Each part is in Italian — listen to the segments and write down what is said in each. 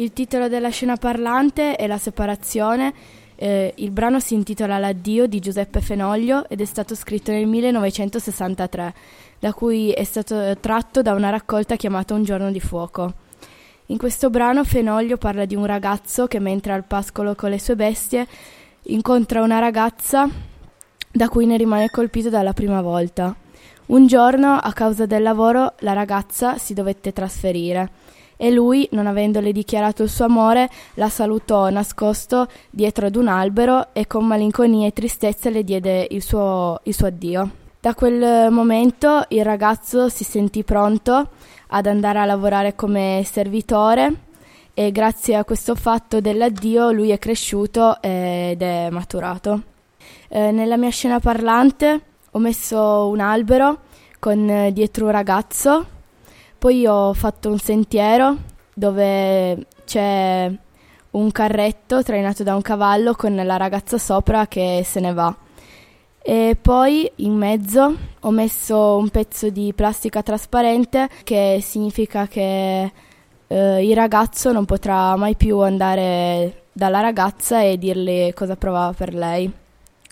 Il titolo della scena parlante è La separazione. Eh, il brano si intitola L'addio di Giuseppe Fenoglio ed è stato scritto nel 1963, da cui è stato tratto da una raccolta chiamata Un giorno di fuoco. In questo brano Fenoglio parla di un ragazzo che mentre al pascolo con le sue bestie incontra una ragazza da cui ne rimane colpito dalla prima volta. Un giorno, a causa del lavoro, la ragazza si dovette trasferire e lui, non avendole dichiarato il suo amore, la salutò nascosto dietro ad un albero e con malinconia e tristezza le diede il suo, il suo addio. Da quel momento il ragazzo si sentì pronto ad andare a lavorare come servitore e grazie a questo fatto dell'addio lui è cresciuto ed è maturato. Eh, nella mia scena parlante ho messo un albero con dietro un ragazzo, poi ho fatto un sentiero dove c'è un carretto trainato da un cavallo con la ragazza sopra che se ne va. E poi in mezzo ho messo un pezzo di plastica trasparente che significa che eh, il ragazzo non potrà mai più andare dalla ragazza e dirle cosa provava per lei.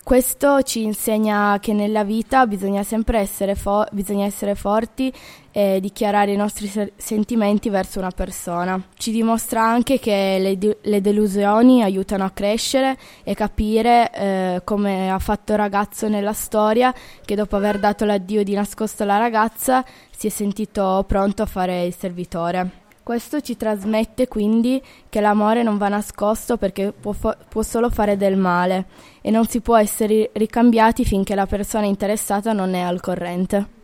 Questo ci insegna che nella vita bisogna sempre essere, fo- bisogna essere forti e dichiarare i nostri se- sentimenti verso una persona. Ci dimostra anche che le, de- le delusioni aiutano a crescere e capire, eh, come ha fatto il ragazzo nella storia, che dopo aver dato l'addio di nascosto alla ragazza si è sentito pronto a fare il servitore. Questo ci trasmette quindi che l'amore non va nascosto perché può, fo- può, solo fare del male e non si può essere ricambiati finché la persona interessata non è al corrente.